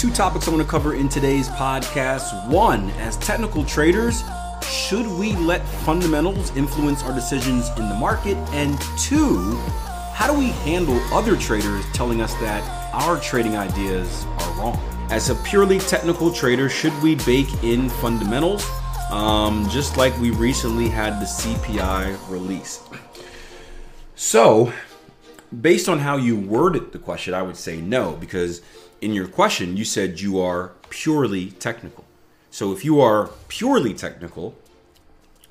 two topics I want to cover in today's podcast. One, as technical traders, should we let fundamentals influence our decisions in the market? And two, how do we handle other traders telling us that our trading ideas are wrong? As a purely technical trader, should we bake in fundamentals? Um, just like we recently had the CPI release. So, based on how you worded the question, I would say no, because in your question, you said you are purely technical. So if you are purely technical,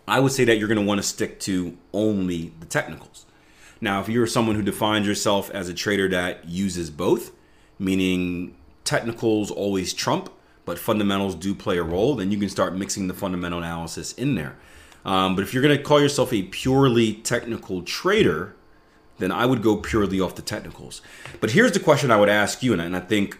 I would say that you're going to want to stick to only the technicals. Now, if you're someone who defines yourself as a trader that uses both, meaning technicals always trump, but fundamentals do play a role, then you can start mixing the fundamental analysis in there. Um, but if you're going to call yourself a purely technical trader, then I would go purely off the technicals. But here's the question I would ask you, and I think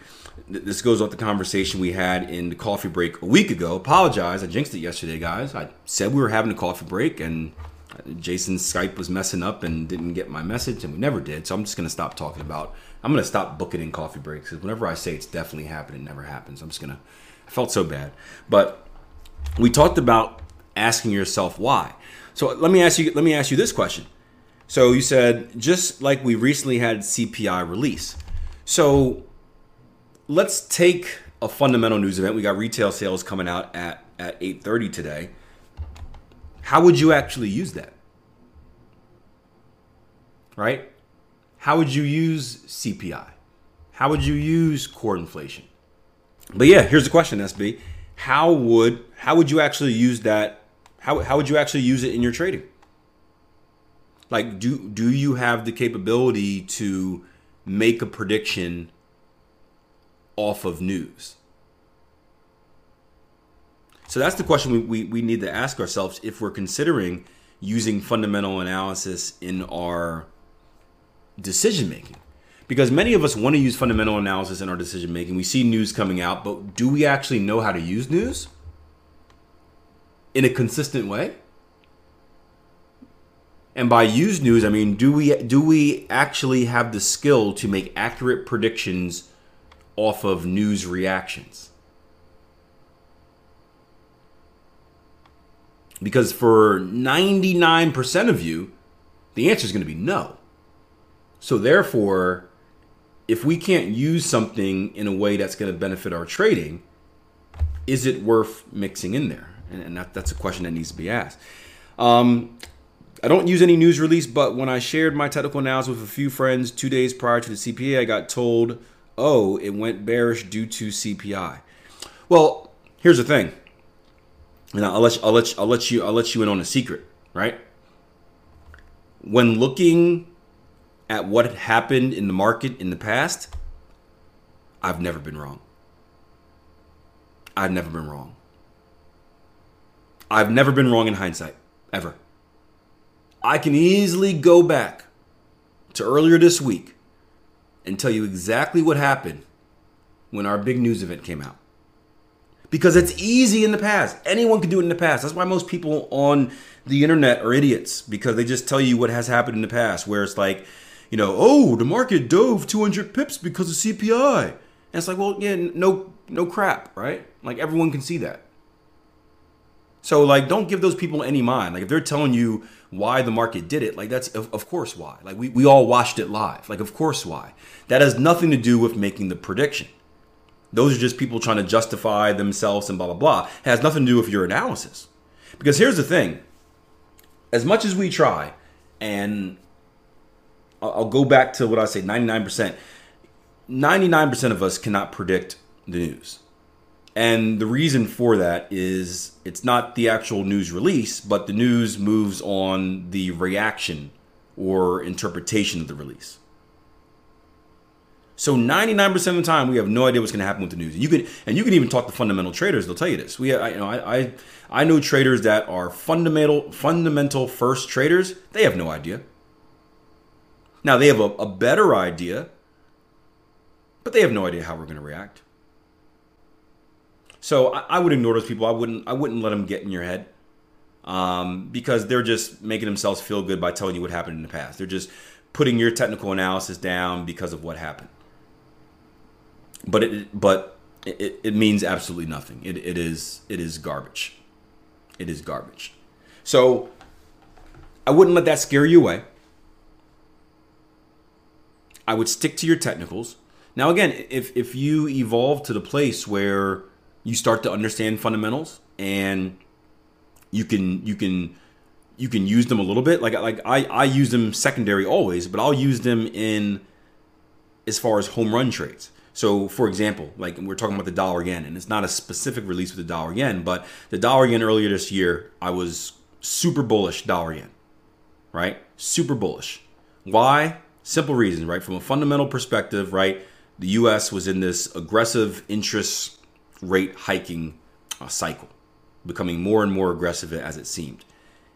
this goes off the conversation we had in the coffee break a week ago. Apologize, I jinxed it yesterday, guys. I said we were having a coffee break, and uh, Jason's Skype was messing up and didn't get my message, and we never did. So I'm just gonna stop talking about. I'm gonna stop booking in coffee breaks because whenever I say it's definitely happening, it never happens. I'm just gonna. I felt so bad, but we talked about asking yourself why. So let me ask you. Let me ask you this question so you said just like we recently had CPI release. So let's take a fundamental news event. We got retail sales coming out at at 8:30 today. How would you actually use that? Right? How would you use CPI? How would you use core inflation? But yeah, here's the question, SB. How would how would you actually use that? How, how would you actually use it in your trading? Like do do you have the capability to make a prediction off of news? So that's the question we, we, we need to ask ourselves if we're considering using fundamental analysis in our decision making because many of us want to use fundamental analysis in our decision making we see news coming out but do we actually know how to use news in a consistent way and by use news, I mean do we do we actually have the skill to make accurate predictions off of news reactions? Because for 99% of you, the answer is going to be no. So therefore, if we can't use something in a way that's going to benefit our trading, is it worth mixing in there? And, that, that's a question that needs to be asked. Um, I don't use any news release, but when I shared my technical analysis with a few friends two days prior to the CPI, I got told, oh, it went bearish due to CPI. Well, here's the thing. And I'll let, I'll, let I'll let you I'll let you in on a secret, right? When looking at what happened in the market in the past, I've never been wrong. I've never been wrong. I've never been wrong in hindsight, ever. I can easily go back to earlier this week and tell you exactly what happened when our big news event came out. Because it's easy in the past. Anyone can do it in the past. That's why most people on the internet are idiots because they just tell you what has happened in the past, where it's like, you know, oh, the market dove 200 pips because of CPI. And it's like, well, yeah, no, no crap, right? Like everyone can see that. So like, don't give those people any mind. Like if they're telling you why the market did it, like that's of, of course why. Like we, we all watched it live. Like of course why. That has nothing to do with making the prediction. Those are just people trying to justify themselves and blah blah blah. It has nothing to do with your analysis. Because here's the thing. As much as we try, and I'll, I'll go back to what I say, 99%. 99% of us cannot predict the news. And the reason for that is it's not the actual news release, but the news moves on the reaction or interpretation of the release. So 99% of the time, we have no idea what's going to happen with the news. And you can, and you can even talk to fundamental traders; they'll tell you this. We, I, you know, I, I, I know traders that are fundamental, fundamental first traders. They have no idea. Now they have a, a better idea, but they have no idea how we're going to react. So I, I, would ignore those people. I wouldn't. I wouldn't let them get in your head, um, because they're just making themselves feel good by telling you what happened in the past. They're just putting your technical analysis down because of what happened. But it, but it, it means absolutely nothing. It, it is it is garbage. It is garbage. So I wouldn't let that scare you away. I would stick to your technicals. Now again, if if you evolve to the place where you start to understand fundamentals and you can you can you can use them a little bit like like I I use them secondary always, but I'll use them in as far as home run trades. So, for example, like we're talking about the dollar yen, and it's not a specific release with the dollar yen, but the dollar yen earlier this year, I was super bullish dollar yen, right? Super bullish. Why? Simple reason, right? From a fundamental perspective, right? The US was in this aggressive interest rate hiking uh, cycle, becoming more and more aggressive as it seemed.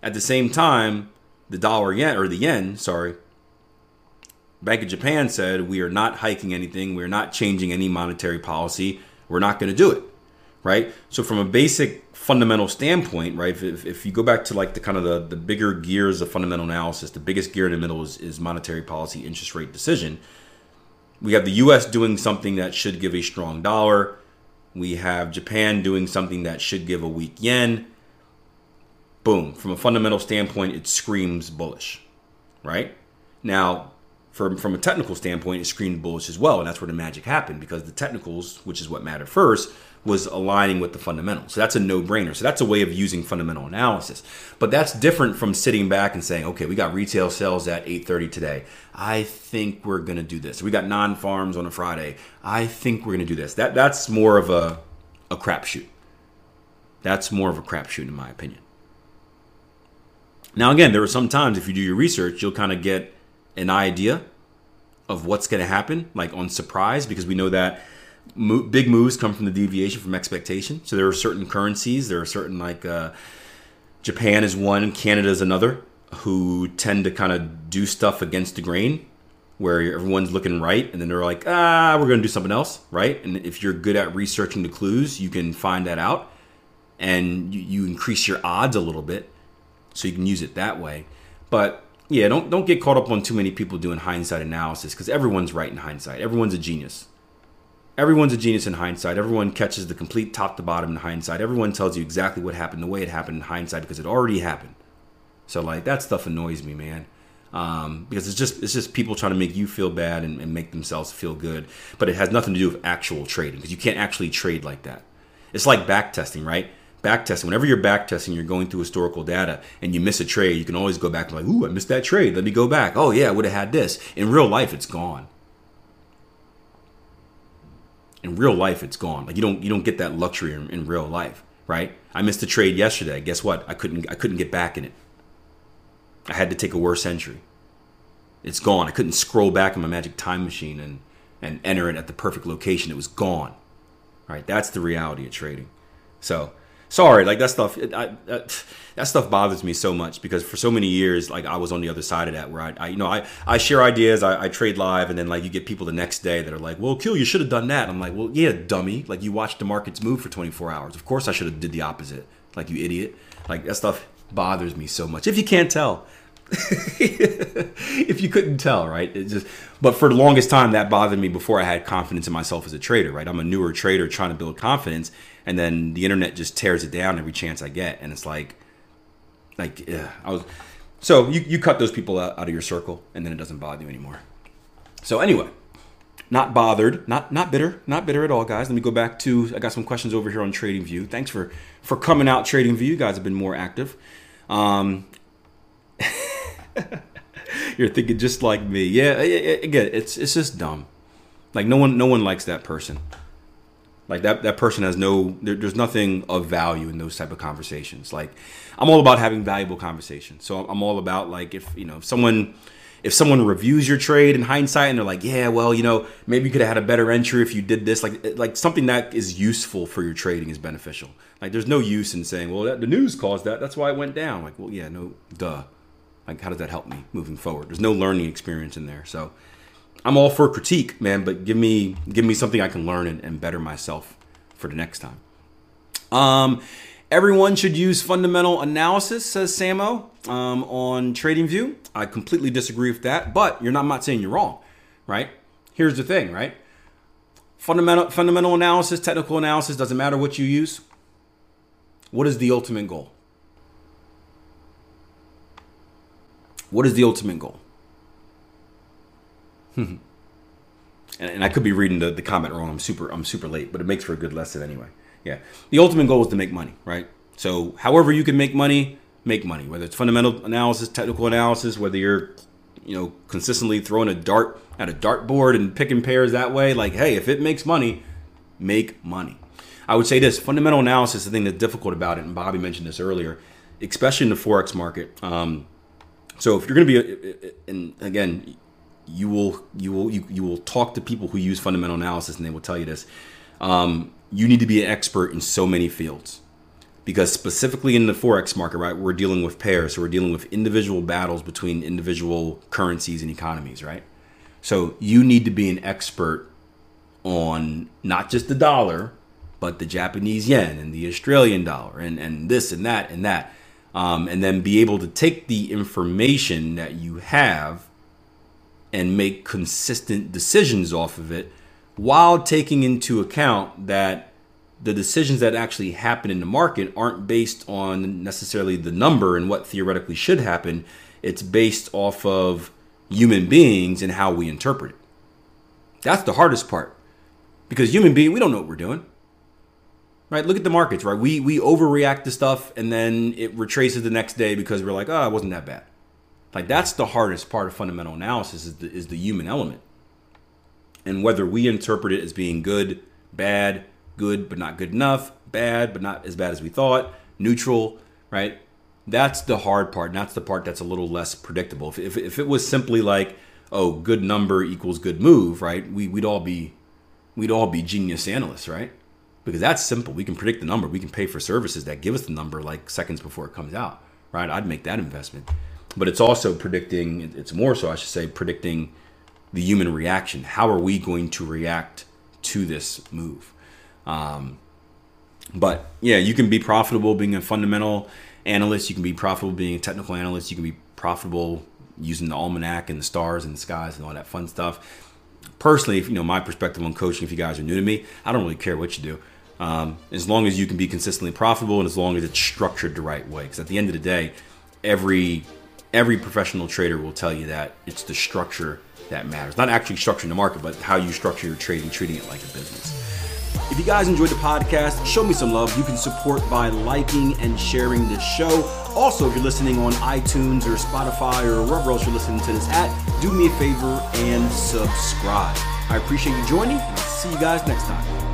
At the same time, the dollar yen, or the yen, sorry, Bank of Japan said we are not hiking anything, we're not changing any monetary policy, we're not going to do it, right? So from a basic fundamental standpoint, right, if, if you go back to like the kind of the, the bigger gears of fundamental analysis, the biggest gear in the middle is, is monetary policy interest rate decision. We have the U.S. doing something that should give a strong dollar. We have Japan doing something that should give a weak yen. Boom. From a fundamental standpoint, it screams bullish, right? Now, from from a technical standpoint, it screamed bullish as well, and that's where the magic happened because the technicals, which is what mattered first, was aligning with the fundamentals. So that's a no-brainer. So that's a way of using fundamental analysis. But that's different from sitting back and saying, okay, we got retail sales at 8:30 today. I think we're gonna do this. We got non-farms on a Friday. I think we're gonna do this. That that's more of a a crapshoot. That's more of a crapshoot in my opinion. Now again, there are some times if you do your research, you'll kind of get an idea of what's going to happen, like on surprise, because we know that mo- big moves come from the deviation from expectation. So there are certain currencies, there are certain like uh, Japan is one, Canada is another, who tend to kind of do stuff against the grain, where everyone's looking right, and then they're like, ah, we're going to do something else, right? And if you're good at researching the clues, you can find that out, and you, you increase your odds a little bit, so you can use it that way. But yeah, don't don't get caught up on too many people doing hindsight analysis because everyone's right in hindsight. Everyone's a genius. Everyone's a genius in hindsight. Everyone catches the complete top to bottom in hindsight. Everyone tells you exactly what happened, the way it happened in hindsight because it already happened. So like that stuff annoys me, man. Um, because it's just it's just people trying to make you feel bad and, and make themselves feel good, but it has nothing to do with actual trading because you can't actually trade like that. It's like back testing, right? Back testing. Whenever you're back testing, you're going through historical data and you miss a trade, you can always go back and like, ooh, I missed that trade. Let me go back. Oh yeah, I would have had this. In real life, it's gone. In real life, it's gone. Like you don't you don't get that luxury in, in real life, right? I missed a trade yesterday. Guess what? I couldn't I couldn't get back in it. I had to take a worse entry. It's gone. I couldn't scroll back in my magic time machine and and enter it at the perfect location. It was gone. Right? That's the reality of trading. So sorry, like that stuff. It, I, that, that stuff bothers me so much because for so many years, like I was on the other side of that, where I, I you know, I, I share ideas, I, I, trade live, and then like you get people the next day that are like, "Well, kill, you should have done that." I'm like, "Well, yeah, dummy. Like you watched the markets move for 24 hours. Of course, I should have did the opposite. Like you idiot. Like that stuff bothers me so much. If you can't tell." if you couldn't tell, right? It just but for the longest time that bothered me before I had confidence in myself as a trader, right? I'm a newer trader trying to build confidence and then the internet just tears it down every chance I get and it's like like yeah, I was so you, you cut those people out, out of your circle and then it doesn't bother you anymore. So anyway, not bothered, not not bitter, not bitter at all, guys. Let me go back to I got some questions over here on Trading View. Thanks for for coming out TradingView. You guys have been more active. Um, You're thinking just like me. Yeah, again, it's it's just dumb. Like no one no one likes that person. Like that that person has no there, there's nothing of value in those type of conversations. Like I'm all about having valuable conversations. So I'm all about like if you know if someone if someone reviews your trade in hindsight and they're like, yeah, well, you know, maybe you could have had a better entry if you did this, like like something that is useful for your trading is beneficial. Like there's no use in saying, well, that, the news caused that, that's why it went down. Like, well, yeah, no, duh. Like, how does that help me moving forward? There's no learning experience in there. So I'm all for critique, man, but give me give me something I can learn and, and better myself for the next time. Um, everyone should use fundamental analysis, says Samo um, on TradingView. I completely disagree with that, but you're not, I'm not saying you're wrong, right? Here's the thing, right? fundamental fundamental analysis, technical analysis, doesn't matter what you use. What is the ultimate goal? What is the ultimate goal? and, and I could be reading the, the comment wrong. I'm super I'm super late, but it makes for a good lesson anyway. Yeah. The ultimate goal is to make money, right? So however you can make money, make money. Whether it's fundamental analysis, technical analysis, whether you're you know consistently throwing a dart at a dartboard and picking pairs that way, like hey, if it makes money, make money. I would say this fundamental analysis, is the thing that's difficult about it, and Bobby mentioned this earlier, especially in the forex market. Um, so if you're going to be, uh, uh, uh, and again, you will you will you, you will talk to people who use fundamental analysis, and they will tell you this. Um, you need to be an expert in so many fields because specifically in the forex market right we're dealing with pairs. So we're dealing with individual battles between individual currencies and economies right? So you need to be an expert on not just the dollar but the japanese yen and the australian dollar and, and this and that and that. Um, and then be able to take the information that you have and make consistent decisions off of it while taking into account that the decisions that actually happen in the market aren't based on necessarily the number and what theoretically should happen. It's based off of human beings and how we interpret it. That's the hardest part. Because human being, we don't know what we're doing. Right? Look at the markets, right? We we overreact to stuff and then it retraces the next day because we're like, oh, it wasn't that bad. Like that's the hardest part of fundamental analysis is the, is the human element. And whether we interpret it as being good, bad, good but not good enough, bad but not as bad as we thought, neutral, right? That's the hard part. And that's the part that's a little less predictable. If, if, if it was simply like, oh, good number equals good move, right? We, we'd all be we'd all be genius analysts, right? Because that's simple. We can predict the number. We can pay for services that give us the number like seconds before it comes out, right? I'd make that investment. But it's also predicting, it's more so, I should say, predicting the human reaction. How are we going to react to this move? Um, but yeah, you can be profitable being a fundamental analyst. You can be profitable being a technical analyst. You can be profitable using the almanac and the stars and the skies and all that fun stuff. Personally, if you know my perspective on coaching, if you guys are new to me, I don't really care what you do. Um, as long as you can be consistently profitable and as long as it's structured the right way. Because at the end of the day, every every professional trader will tell you that it's the structure that matters. Not actually structuring the market, but how you structure your trading, treating it like a business. If you guys enjoyed the podcast, show me some love. You can support by liking and sharing this show. Also, if you're listening on iTunes or Spotify or wherever else you're listening to this at, do me a favor and subscribe. I appreciate you joining, and I'll see you guys next time.